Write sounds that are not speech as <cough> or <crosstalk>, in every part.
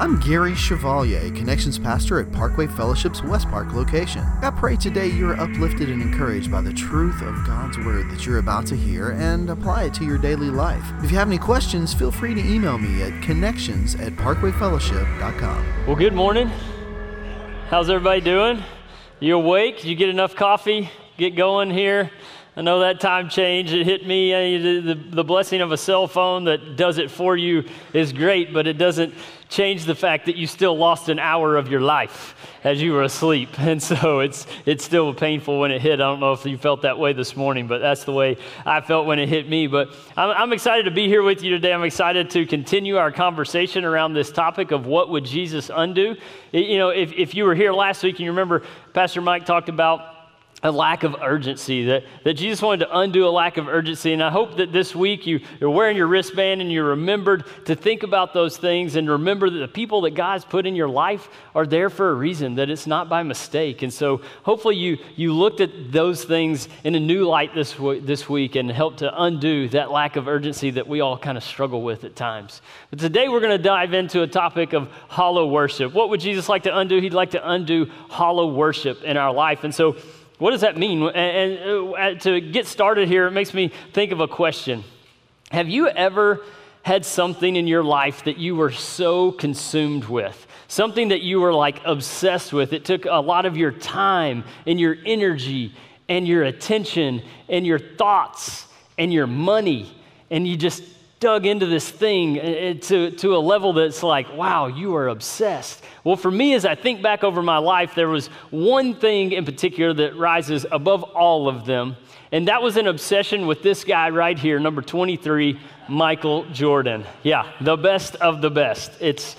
I'm Gary Chevalier, Connections Pastor at Parkway Fellowship's West Park location. I pray today you're uplifted and encouraged by the truth of God's Word that you're about to hear and apply it to your daily life. If you have any questions, feel free to email me at connections at parkwayfellowship.com. Well, good morning. How's everybody doing? You awake? You get enough coffee? Get going here? I know that time change, it hit me. Uh, the, the, the, blessing of a cell phone that does it for you is great, but it doesn't change the fact that you still lost an hour of your life as you were asleep. <laughs> And so it's, it's still painful when it hit. I don't know if you felt that way this morning, but that's the way I felt when it hit me. But I'm, I'm excited to be here with you today. I'm excited to continue our conversation around this topic of what would Jesus undo. You know, if, if you were here last week and you remember, Pastor Mike talked about a lack of urgency, that, that Jesus wanted to undo a lack of urgency. And I hope that this week you, you're wearing your wristband and you remembered to think about those things and remember that the people that God's put in your life are there for a reason, that it's not by mistake. And so hopefully you, you looked at those things in a new light this, this week and helped to undo that lack of urgency that we all kind of struggle with at times. But today we're going to dive into a topic of hollow worship. What would Jesus like to undo? He'd like to undo hollow worship in our life. And so what does that mean? And, uh, to get started here, it makes me think of a question. Have you ever had something in your life that you were so consumed with? Something that you were like obsessed with. It took a lot of your time and your energy and your attention and your thoughts and your money, and you just dug into this thing uh, uh, to, to a level that's like, wow, you are obsessed. Well, for me, as I think back over my life, there was one thing in particular that rises above all of them, and that was an obsession with this guy right here, number 23, Michael Jordan. Yeah, the best of the best. It's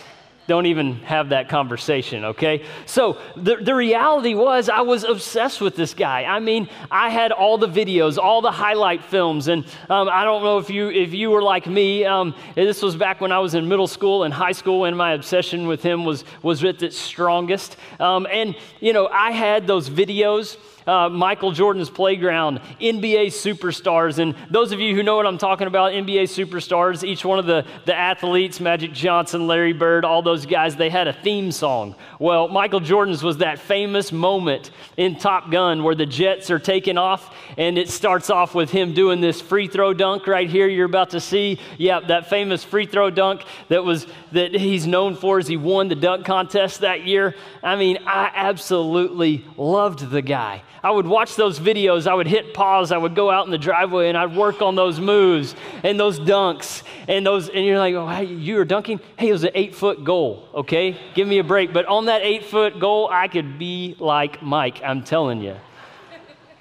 don't even have that conversation, okay? So the, the reality was, I was obsessed with this guy. I mean, I had all the videos, all the highlight films, and um, I don't know if you, if you were like me. Um, this was back when I was in middle school and high school, and my obsession with him was, was at its strongest. Um, and, you know, I had those videos uh, Michael Jordan's playground, NBA superstars. And those of you who know what I'm talking about, NBA superstars, each one of the, the athletes, Magic Johnson, Larry Bird, all those guys, they had a theme song. Well, Michael Jordan's was that famous moment in Top Gun where the jets are taking off, and it starts off with him doing this free throw dunk right here you're about to see. Yeah, that famous free throw dunk that was that he's known for as he won the dunk contest that year. I mean, I absolutely loved the guy. I would watch those videos, I would hit pause, I would go out in the driveway and I'd work on those moves and those dunks and those, and you're like, oh, hey, you were dunking? Hey, it was an eight foot goal, okay? Give me a break. But on that eight foot goal, I could be like Mike, I'm telling you.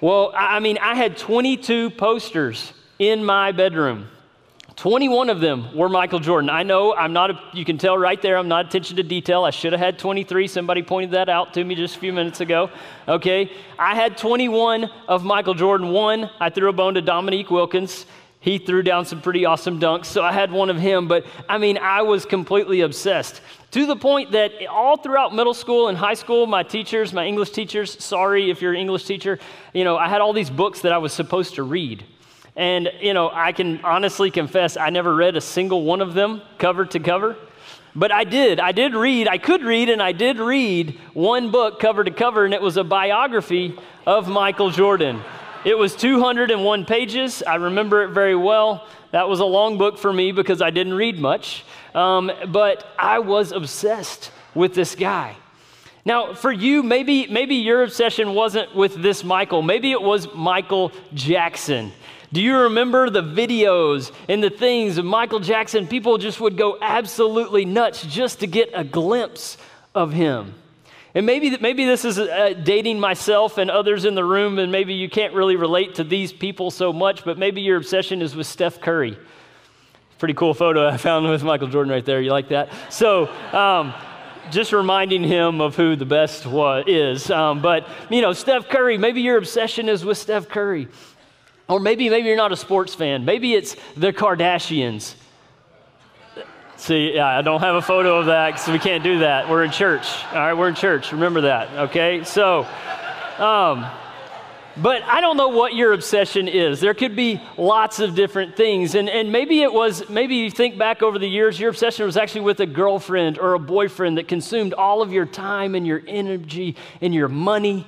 Well, I mean, I had 22 posters in my bedroom. 21 of them were Michael Jordan. I know I'm not, a, you can tell right there, I'm not attention to detail. I should have had 23. Somebody pointed that out to me just a few minutes ago. Okay. I had 21 of Michael Jordan. One, I threw a bone to Dominique Wilkins. He threw down some pretty awesome dunks, so I had one of him. But I mean, I was completely obsessed to the point that all throughout middle school and high school, my teachers, my English teachers, sorry if you're an English teacher, you know, I had all these books that I was supposed to read. And, you know, I can honestly confess I never read a single one of them cover to cover. But I did. I did read, I could read, and I did read one book cover to cover, and it was a biography of Michael Jordan. It was 201 pages. I remember it very well. That was a long book for me because I didn't read much. Um, but I was obsessed with this guy. Now, for you, maybe, maybe your obsession wasn't with this Michael. Maybe it was Michael Jackson. Do you remember the videos and the things of Michael Jackson? People just would go absolutely nuts just to get a glimpse of him. And maybe, maybe this is uh, dating myself and others in the room, and maybe you can't really relate to these people so much, but maybe your obsession is with Steph Curry. Pretty cool photo I found with Michael Jordan right there. You like that? So, um, just reminding him of who the best was, is. Um, but, you know, Steph Curry, maybe your obsession is with Steph Curry. Or maybe, maybe you're not a sports fan. Maybe it's the Kardashians. See, yeah, I don't have a photo of that because we can't do that. We're in church. All right, we're in church. Remember that, okay? So, um, but I don't know what your obsession is. There could be lots of different things. And, and maybe it was, maybe you think back over the years, your obsession was actually with a girlfriend or a boyfriend that consumed all of your time and your energy and your money.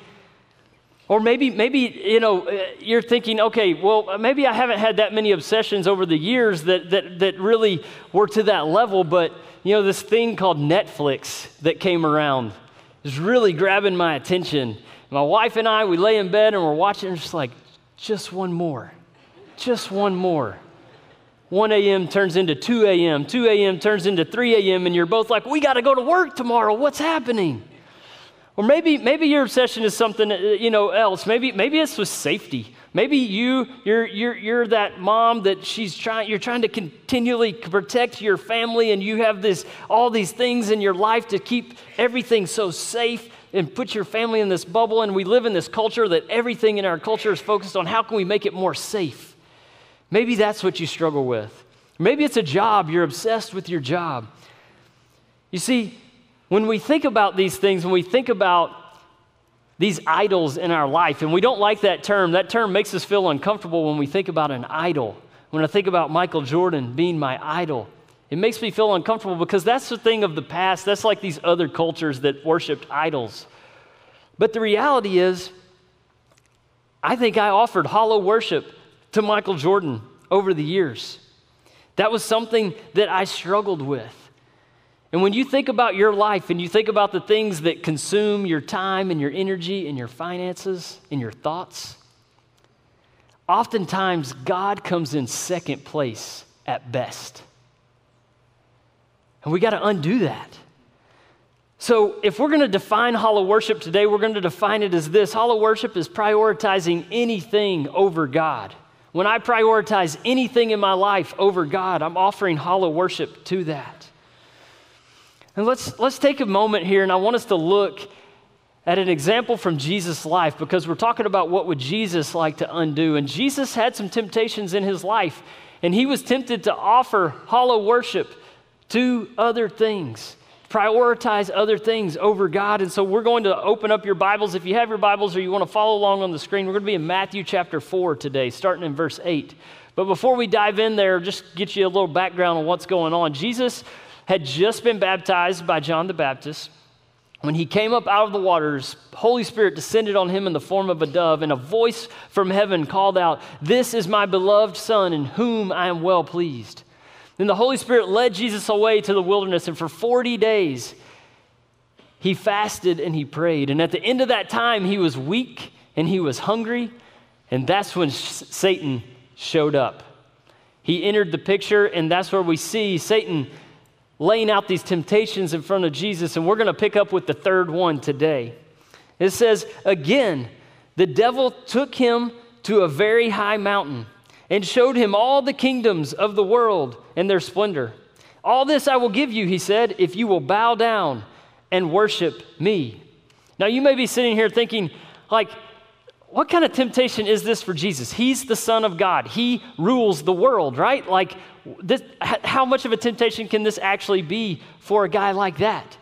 Or maybe, maybe you know, uh, you're thinking, okay, well, maybe I haven't had that many obsessions over the years that, that, that really were to that level, but you know, this thing called Netflix that came around is really grabbing my attention. My wife and I, we lay in bed and we're watching, and just like, just one more, just one more. 1 a.m. turns into 2 a.m., 2 a.m. turns into 3 a.m., and you're both like, we got to go to work tomorrow. What's happening? Or maybe, maybe your obsession is something uh, you know else. Maybe, maybe it's with safety. Maybe you, you're, you're, you're that mom that she's trying, you're trying to continually protect your family and you have this, all these things in your life to keep everything so safe and put your family in this bubble. And we live in this culture that everything in our culture is focused on how can we make it more safe. Maybe that's what you struggle with. Maybe it's a job, you're obsessed with your job. You see, when we think about these things, when we think about these idols in our life. And we don't like that term. That term makes us feel uncomfortable when we think about an idol. When I think about Michael Jordan being my idol, it makes me feel uncomfortable because that's the thing of the past. That's like these other cultures that worshiped idols. But the reality is, I think I offered hollow worship to Michael Jordan over the years. That was something that I struggled with. And when you think about your life and you think about the things that consume your time and your energy and your finances and your thoughts, oftentimes God comes in second place at best. And we got to undo that. So, if we're going to define hollow worship today, we're going to define it as this hollow worship is prioritizing anything over God. When I prioritize anything in my life over God, I'm offering hollow worship to that. And let's, let's take a moment here, and I want us to look at an example from Jesus' life because we're talking about what would Jesus like to undo. And Jesus had some temptations in his life, and he was tempted to offer hollow worship to other things, prioritize other things over God. And so we're going to open up your Bibles. If you have your Bibles or you want to follow along on the screen, we're going to be in Matthew chapter 4 today, starting in verse 8. But before we dive in there, just get you a little background on what's going on. Jesus had just been baptized by John the Baptist. When he came up out of the waters, Holy Spirit descended on him in the form of a dove, and a voice from heaven called out, This is my beloved Son, in whom I am well pleased. Then the Holy Spirit led Jesus away to the wilderness, and for 40 days he fasted and he prayed. And at the end of that time, he was weak and he was hungry, and that's when Satan showed up. He entered the picture, and that's where we see Satan laying out these temptations in front of Jesus, and we're going to pick up with the third one today. It says, Again, the devil took him to a very high mountain and showed him all the kingdoms of the world and their splendor. All this I will give you, he said, if you will bow down and worship me. Now, you may be sitting here thinking, like, what kind of temptation is this for Jesus? He's the Son of God. He rules the world, right? Like, this, how much of a temptation can this actually be for a guy like that?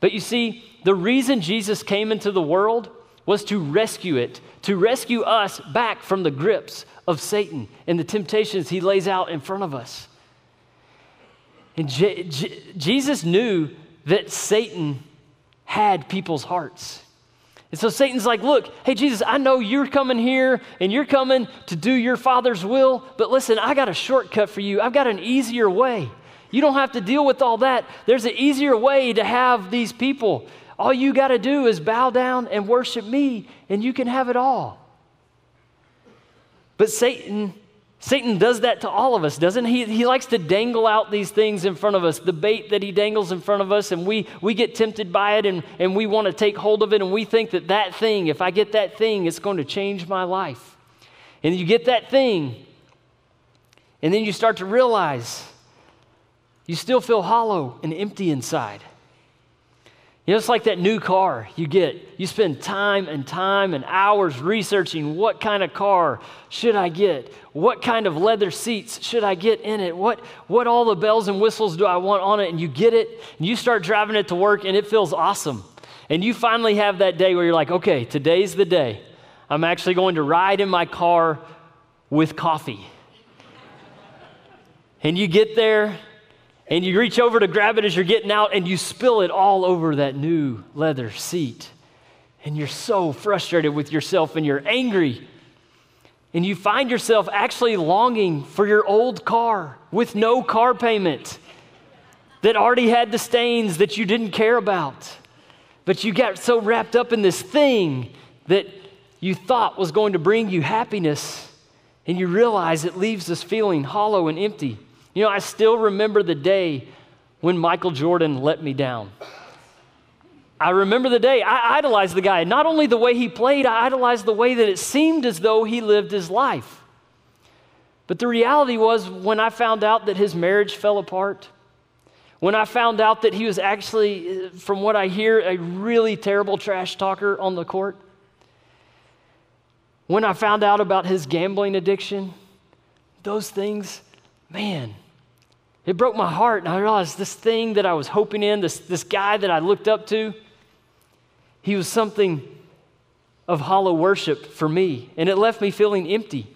But you see, the reason Jesus came into the world was to rescue it, to rescue us back from the grips of Satan and the temptations he lays out in front of us. And Je- Je- Jesus knew that Satan had people's hearts. And so Satan's like, Look, hey, Jesus, I know you're coming here and you're coming to do your Father's will, but listen, I got a shortcut for you. I've got an easier way. You don't have to deal with all that. There's an easier way to have these people. All you got to do is bow down and worship me, and you can have it all. But Satan Satan does that to all of us, doesn't he? He likes to dangle out these things in front of us, the bait that he dangles in front of us, and we, we get tempted by it and, and we want to take hold of it, and we think that that thing, if I get that thing, it's going to change my life. And you get that thing, and then you start to realize you still feel hollow and empty inside. You know, it's like that new car you get. You spend time and time and hours researching what kind of car should I get? What kind of leather seats should I get in it? What, what all the bells and whistles do I want on it? And you get it, and you start driving it to work, and it feels awesome. And you finally have that day where you're like, okay, today's the day. I'm actually going to ride in my car with coffee. and you get there and you reach over to grab it as you're getting out and you spill it all over that new leather seat. And you're so frustrated with yourself and you're angry. And you find yourself actually longing for your old car with no car payment that already had the stains that you didn't care about. But you got so wrapped up in this thing that you thought was going to bring you happiness, and you realize it leaves us feeling hollow and empty. You know, I still remember the day when Michael Jordan let me down. I remember the day I idolized the guy. Not only the way he played, I idolized the way that it seemed as though he lived his life. But the reality was, when I found out that his marriage fell apart, when I found out that he was actually, from what I hear, a really terrible trash talker on the court, when I found out about his gambling addiction, those things, man, it broke my heart. And I realized this thing that I was hoping in, this, this guy that I looked up to, he was something of hollow worship for me. And it left me feeling empty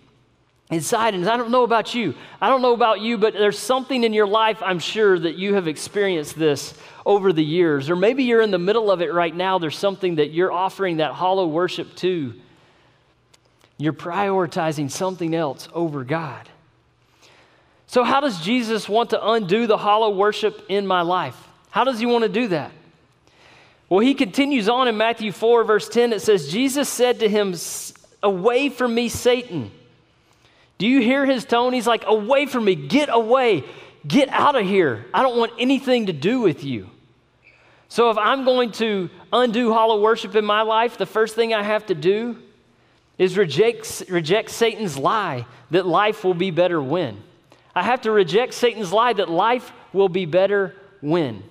inside. And I don't know about you. I don't know about you, but there's something in your life, I'm sure, that you have experienced this over the years. Or maybe you're in the middle of it right now. There's something that you're offering that hollow worship to. You're prioritizing something else over God. So, how does Jesus want to undo the hollow worship in my life? How does he want to do that? Well, he continues on in Matthew 4, verse 10. It says, Jesus said to him, Away from me, Satan. Do you hear his tone? He's like, Away from me, get away, get out of here. I don't want anything to do with you. So, if I'm going to undo hollow worship in my life, the first thing I have to do is reject, reject Satan's lie that life will be better when. I have to reject Satan's lie that life will be better when.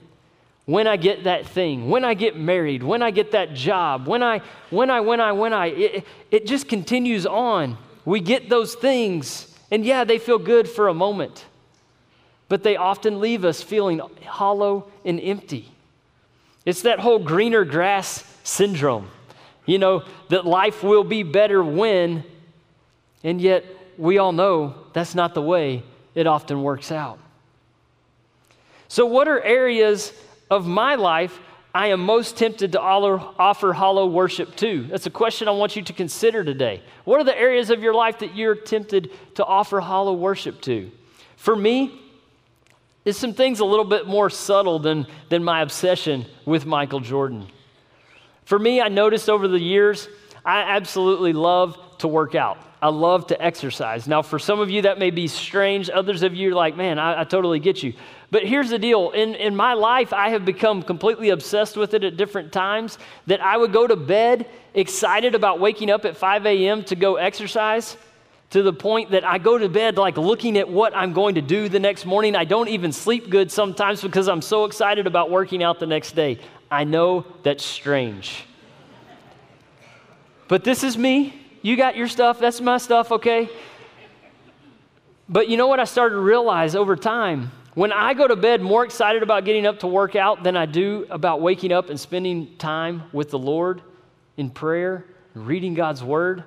When I get that thing, when I get married, when I get that job, when I, when I, when I, when I, it, it just continues on we get those things, and yeah, they feel good for a moment, but they often leave us feeling hollow and empty. It's that whole greener grass syndrome, you know, that life will be better when, and yet we all know that's not the way it often works out. So, what are areas of my life I am most tempted to offer hollow worship to? That's a question I want you to consider today. What are the areas of your life that you're tempted to offer hollow worship to? For me, it's some things a little bit more subtle than, than my obsession with Michael Jordan. For me, I noticed over the years, I absolutely love to work out. I love to exercise. Now, for some of you, that may be strange. Others of you are like, man, I, I totally get you. But here's the deal in, in my life, I have become completely obsessed with it at different times that I would go to bed excited about waking up at 5 a.m. to go exercise to the point that I go to bed like looking at what I'm going to do the next morning. I don't even sleep good sometimes because I'm so excited about working out the next day. I know that's strange. But this is me. You got your stuff, that's my stuff, okay? But you know what I started to realize over time? When I go to bed more excited about getting up to work out than I do about waking up and spending time with the Lord in prayer, reading God's word,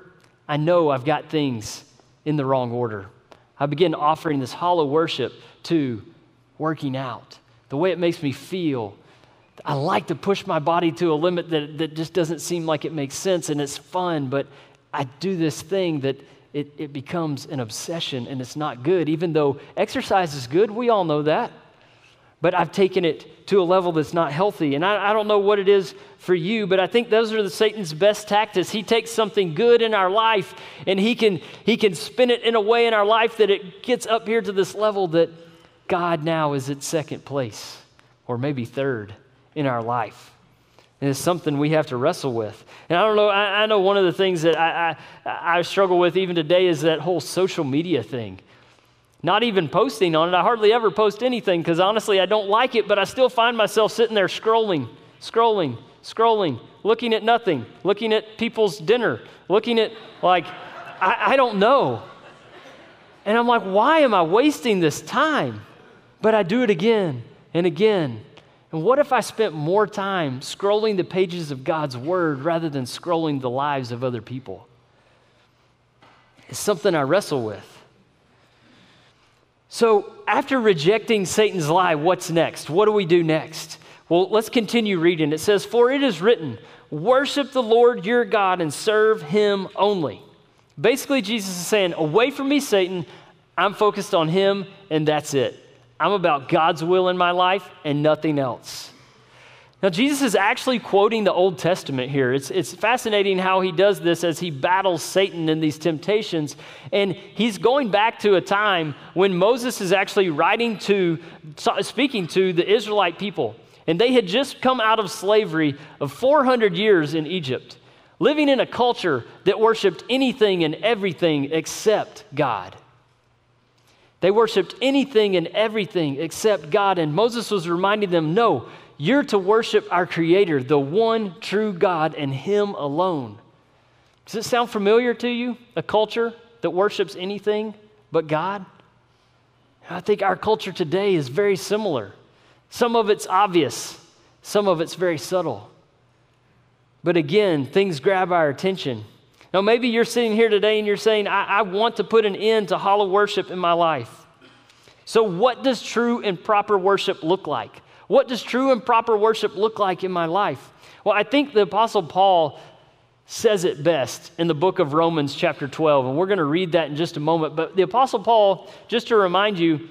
I know I've got things in the wrong order. I begin offering this hollow worship to working out, the way it makes me feel. I like to push my body to a limit that, that just doesn't seem like it makes sense and it's fun, but I do this thing that it, it becomes an obsession and it's not good, even though exercise is good. We all know that. But I've taken it to a level that's not healthy. And I, I don't know what it is for you, but I think those are the Satan's best tactics. He takes something good in our life and he can, he can spin it in a way in our life that it gets up here to this level that God now is at second place or maybe third in our life. And it's something we have to wrestle with. And I don't know, I, I know one of the things that I, I, I struggle with even today is that whole social media thing. Not even posting on it. I hardly ever post anything because honestly, I don't like it, but I still find myself sitting there scrolling, scrolling, scrolling, looking at nothing, looking at people's dinner, looking at, like, I, I don't know. And I'm like, why am I wasting this time? But I do it again and again and what if I spent more time scrolling the pages of God's Word rather than scrolling the lives of other people? It's something I wrestle with. So, after rejecting Satan's lie, what's next? What do we do next? Well, let's continue reading. It says, For it is written, Worship the Lord your God and serve him only. Basically, Jesus is saying, Away from me, Satan. I'm focused on him, and that's it. I'm about God's will in my life and nothing else. Now, Jesus is actually quoting the Old Testament here. It's, it's fascinating how he does this as he battles Satan in these temptations. And he's going back to a time when Moses is actually writing to, speaking to the Israelite people. And they had just come out of slavery of 400 years in Egypt, living in a culture that worshiped anything and everything except God. They worshiped anything and everything except God. And Moses was reminding them no, you're to worship our Creator, the one true God, and Him alone. Does it sound familiar to you? A culture that worships anything but God? I think our culture today is very similar. Some of it's obvious, some of it's very subtle. But again, things grab our attention. Now, maybe you're sitting here today and you're saying, I, I want to put an end to hollow worship in my life. So, what does true and proper worship look like? What does true and proper worship look like in my life? Well, I think the Apostle Paul says it best in the book of Romans, chapter 12, and we're going to read that in just a moment. But the Apostle Paul, just to remind you,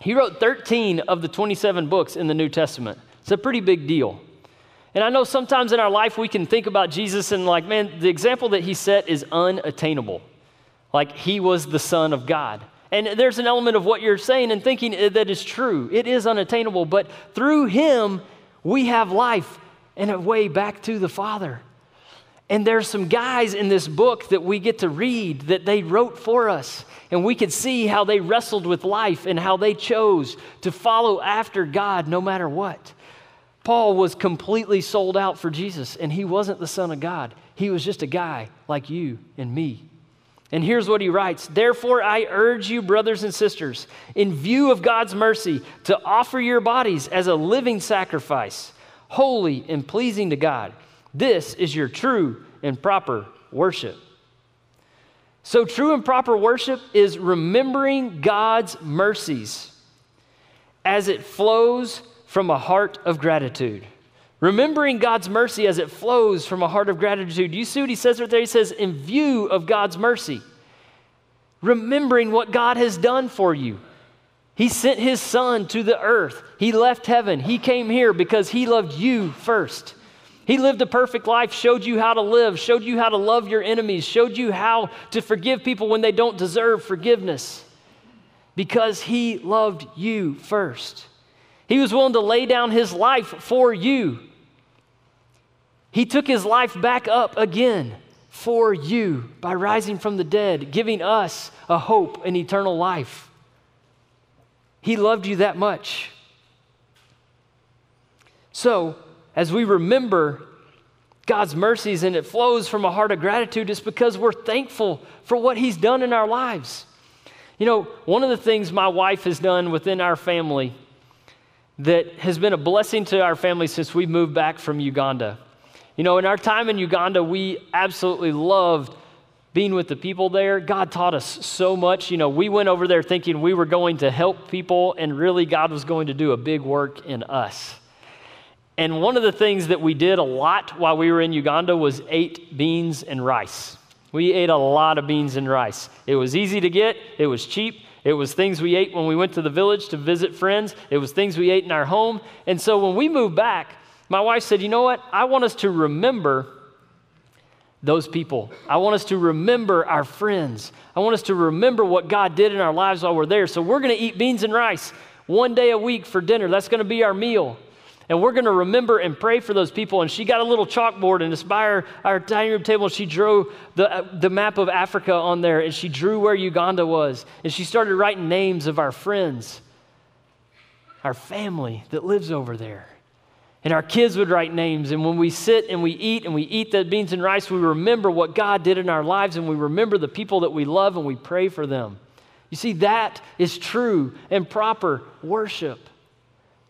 he wrote 13 of the 27 books in the New Testament. It's a pretty big deal. And I know sometimes in our life we can think about Jesus and, like, man, the example that he set is unattainable. Like, he was the Son of God. And there's an element of what you're saying and thinking that is true. It is unattainable, but through him, we have life and a way back to the Father. And there's some guys in this book that we get to read that they wrote for us. And we could see how they wrestled with life and how they chose to follow after God no matter what. Paul was completely sold out for Jesus, and he wasn't the Son of God. He was just a guy like you and me. And here's what he writes Therefore, I urge you, brothers and sisters, in view of God's mercy, to offer your bodies as a living sacrifice, holy and pleasing to God. This is your true and proper worship. So, true and proper worship is remembering God's mercies as it flows from a heart of gratitude. Remembering God's mercy as it flows from a heart of gratitude. You see what he says right there? He says, in view of God's mercy. Remembering what God has done for you. He sent his son to the earth. He left heaven. He came here because he loved you first. He lived a perfect life, showed you how to live, showed you how to love your enemies, showed you how to forgive people when they don't deserve forgiveness because he loved you first. He was willing to lay down his life for you. He took his life back up again for you by rising from the dead, giving us a hope and eternal life. He loved you that much. So, as we remember God's mercies and it flows from a heart of gratitude, it's because we're thankful for what He's done in our lives. You know, one of the things my wife has done within our family that has been a blessing to our family since we moved back from Uganda you know, in our time in Uganda, we absolutely loved being with the people there. God taught us so much. You know, we went over there thinking we were going to help people, and really, God was going to do a big work in us. And one of the things that we did a lot while we were in Uganda was ate beans and rice. We ate a lot of beans and rice. It was easy to get, it was cheap. It was things we ate when we went to the village to visit friends. It was things we ate in our home. And so when we moved back, my wife said, You know what? I want us to remember those people. I want us to remember our friends. I want us to remember what God did in our lives while we're there. So we're going to eat beans and rice one day a week for dinner. That's going to be our meal. And we're going to remember and pray for those people. And she got a little chalkboard and it's by our, our dining room table. And She drew the, the map of Africa on there and she drew where Uganda was. And she started writing names of our friends, our family that lives over there. And our kids would write names. And when we sit and we eat and we eat the beans and rice, we remember what God did in our lives and we remember the people that we love and we pray for them. You see, that is true and proper worship.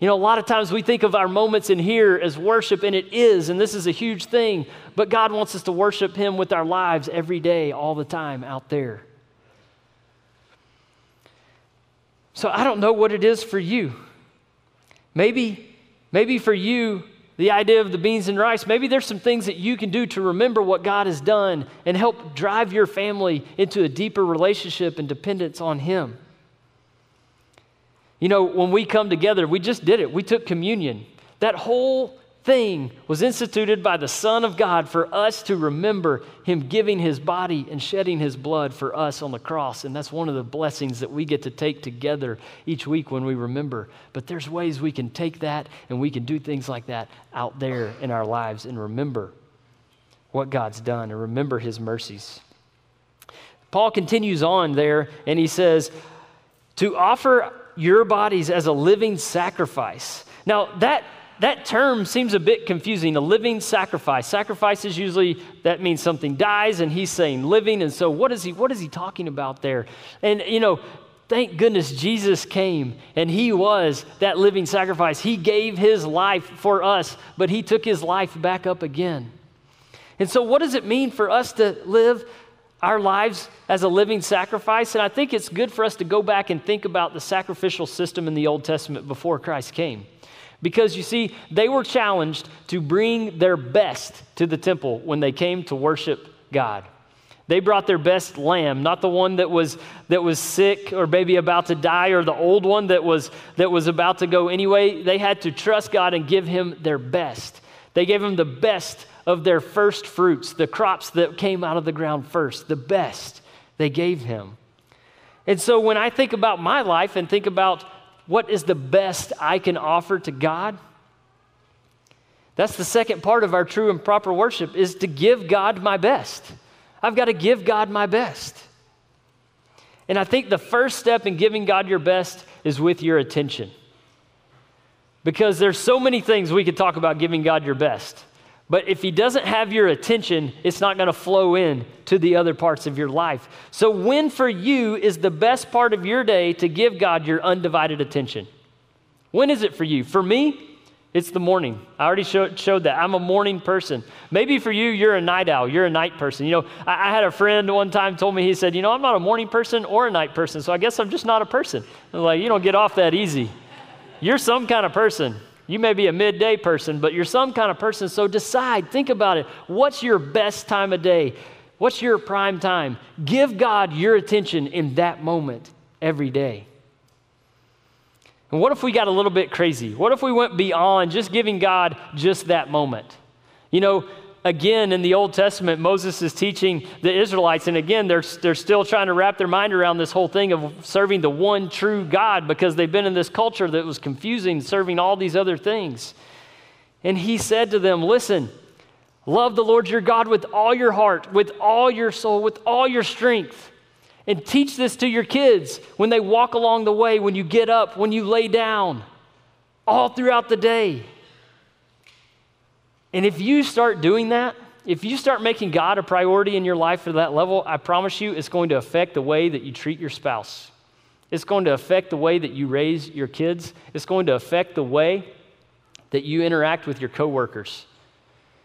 You know, a lot of times we think of our moments in here as worship, and it is, and this is a huge thing, but God wants us to worship Him with our lives every day, all the time out there. So I don't know what it is for you. Maybe, maybe for you, the idea of the beans and rice, maybe there's some things that you can do to remember what God has done and help drive your family into a deeper relationship and dependence on Him. You know, when we come together, we just did it. We took communion. That whole thing was instituted by the Son of God for us to remember Him giving His body and shedding His blood for us on the cross. And that's one of the blessings that we get to take together each week when we remember. But there's ways we can take that and we can do things like that out there in our lives and remember what God's done and remember His mercies. Paul continues on there and he says, To offer your bodies as a living sacrifice. Now, that, that term seems a bit confusing a living sacrifice. Sacrifice is usually, that means something dies, and he's saying living. And so, what is he, what is he talking about there? And, you know, thank goodness Jesus came and he was that living sacrifice. He gave his life for us, but he took his life back up again. And so, what does it mean for us to live our lives as a living sacrifice. And I think it's good for us to go back and think about the sacrificial system in the Old Testament before Christ came. Because you see, they were challenged to bring their best to the temple when they came to worship God. They brought their best lamb, not the one that was, that was sick or maybe about to die or the old one that was, that was about to go anyway. They had to trust God and give him their best. They gave him the best of their first fruits, the crops that came out of the ground first, the best they gave him. And so when I think about my life and think about what is the best I can offer to God, that's the second part of our true and proper worship is to give God my best. I've got to give God my best. And I think the first step in giving God your best is with your attention. Because there's so many things we could talk about giving God your best. But if he doesn't have your attention, it's not going to flow in to the other parts of your life. So, when for you is the best part of your day to give God your undivided attention? When is it for you? For me, it's the morning. I already showed, showed that. I'm a morning person. Maybe for you, you're a night owl. You're a night person. You know, I, I, had a friend one time told me, he said, You know, I'm not a morning person or a night person, so I guess I'm just not a person. I'm like, You don't get off that easy. You're some kind of person. You may be a midday person, but you're some kind of person, so decide, think about it. What's your best time of day? What's your prime time? Give God your attention in that moment every day. And what if we got a little bit crazy? What if we went beyond just giving God just that moment? You know, again in the Old Testament, Moses is teaching the Israelites, and again, they're, they're still trying to wrap their mind around this whole thing of serving the one true God because they've been in this culture that was confusing, serving all these other things. And he said to them, Listen, love the Lord your God with all your heart, with all your soul, with all your strength. And teach this to your kids when they walk along the way, when you get up, when you lay down, all throughout the day. And if you start doing that, if you start making God a priority in your life to that level, I promise you it's going to affect the way that you treat your spouse. It's going to affect the way that you raise your kids. It's going to affect the way that you interact with your coworkers.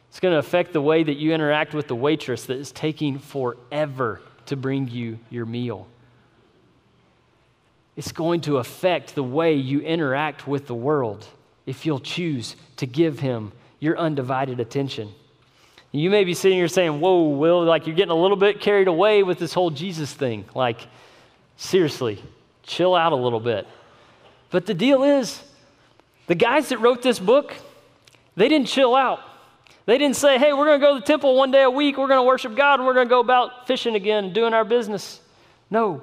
It's going to affect the way that you interact with the waitress that is taking forever to bring you your meal. It's going to affect the way you interact with the world if you'll choose to give him your undivided attention. You may be sitting here saying, Whoa, Will, like you're getting a little bit carried away with this whole Jesus thing. Like, seriously, chill out a little bit. But the deal is, the guys that wrote this book, they didn't chill out. They didn't say, hey, we're going to go to the temple one day a week, we're going to worship God, and we're going to go about fishing again doing our business. No.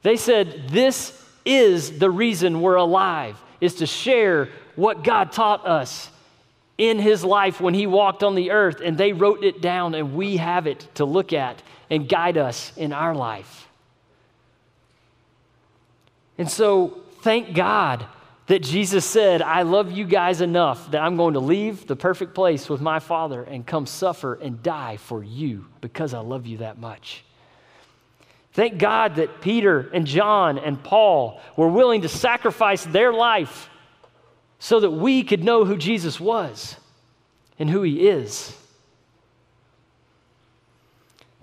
They said, this is the reason we're alive, is to share what God taught us in his life when he walked on the earth, and they wrote it down, and we have it to look at and guide us in our life. And so, thank God that Jesus said, I love you guys enough that I'm going to leave the perfect place with my Father and come suffer and die for you because I love you that much. Thank God that Peter and John and Paul were willing to sacrifice their life so that we could know who Jesus was and who he is.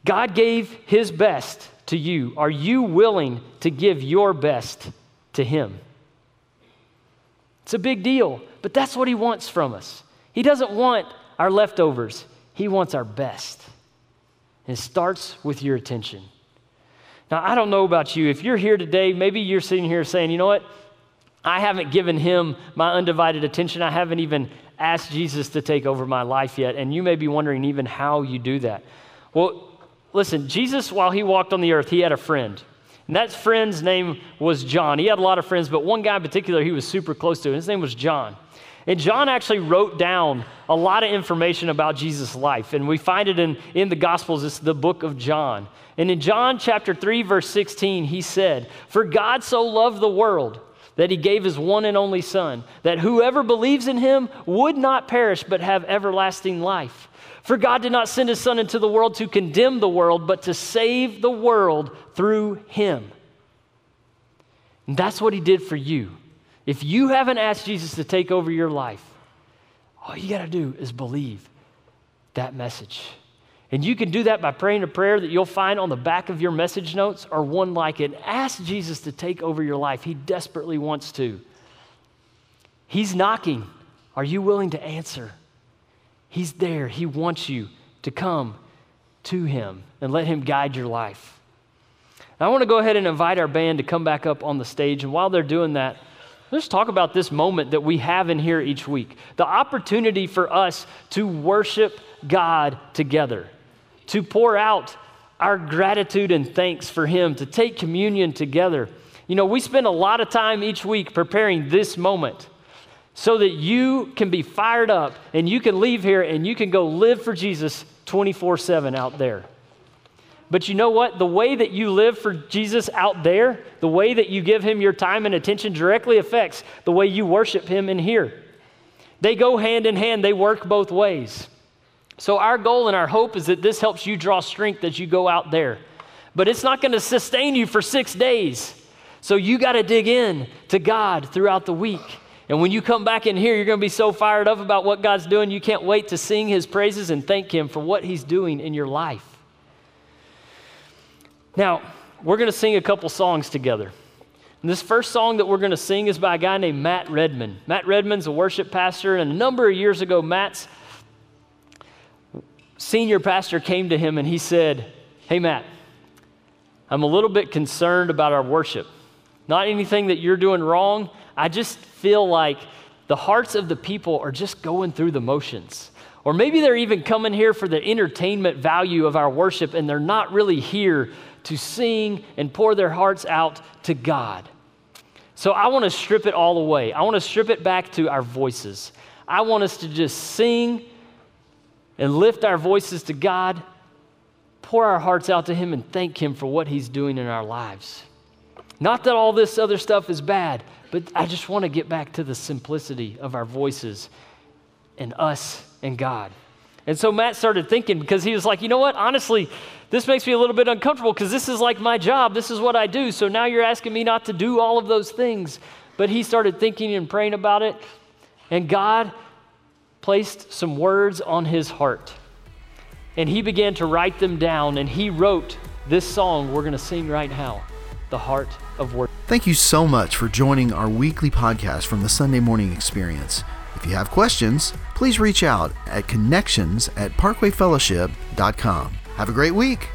God gave his best to you. Are you willing to give your best to him? It's a big deal, but that's what he wants from us. He doesn't want our leftovers, he wants our best. And it starts with your attention. Now, I don't know about you. If you're here today, maybe you're sitting here saying, you know what? I haven't given him my undivided attention. I haven't even asked Jesus to take over my life yet. And you may be wondering even how you do that. Well, listen, Jesus, while he walked on the earth, he had a friend. And that friend's name was John. He had a lot of friends, but one guy in particular he was super close to. His name was John. And John actually wrote down a lot of information about Jesus' life. And we find it in, in the Gospels, it's the book of John. And in John chapter 3, verse 16, he said, For God so loved the world that he gave his one and only Son, that whoever believes in him would not perish but have everlasting life. For God did not send his Son into the world to condemn the world, but to save the world through him. And that's what he did for you. If you haven't asked Jesus to take over your life, all you got to do is believe that message. And you can do that by praying a prayer that you'll find on the back of your message notes or one like it. Ask Jesus to take over your life. He desperately wants to. He's knocking. Are you willing to answer? He's there. He wants you to come to Him and let Him guide your life. Now, I want to go ahead and invite our band to come back up on the stage. And while they're doing that, let's talk about this moment that we have in here each week the opportunity for us to worship God together, to pour out our gratitude and thanks for Him, to take communion together. You know, we spend a lot of time each week preparing this moment so that you can be fired up and you can leave here and you can go live for Jesus 24 7 out there. But you know what? The way that you live for Jesus out there, the way that you give him your time and attention directly affects the way you worship him in here. They go hand in hand, they work both ways. So, our goal and our hope is that this helps you draw strength as you go out there. But it's not going to sustain you for six days. So, you got to dig in to God throughout the week. And when you come back in here, you're going to be so fired up about what God's doing, you can't wait to sing his praises and thank him for what he's doing in your life. Now, we're going to sing a couple songs together. And this first song that we're going to sing is by a guy named Matt Redman. Matt Redman's a worship pastor, and a number of years ago, Matt's senior pastor came to him and he said, Hey, Matt, I'm a little bit concerned about our worship. Not anything that you're doing wrong, I just feel like the hearts of the people are just going through the motions. Or maybe they're even coming here for the entertainment value of our worship and they're not really here to sing and pour their hearts out to God. So I want to strip it all away. I want to strip it back to our voices. I want us to just sing and lift our voices to God, pour our hearts out to Him, and thank Him for what He's doing in our lives. Not that all this other stuff is bad, but I just want to get back to the simplicity of our voices and us and God. And so Matt started thinking because he was like, you know what? Honestly, this makes me a little bit uncomfortable because this is like my job. This is what I do. So now you're asking me not to do all of those things. But he started thinking and praying about it. And God placed some words on his heart. And he began to write them down. And he wrote this song we're going to sing right now The Heart of Worship. Thank you so much for joining our weekly podcast from the Sunday Morning Experience. If you have questions, please reach out at connections at parkwayfellowship.com. Have a great week.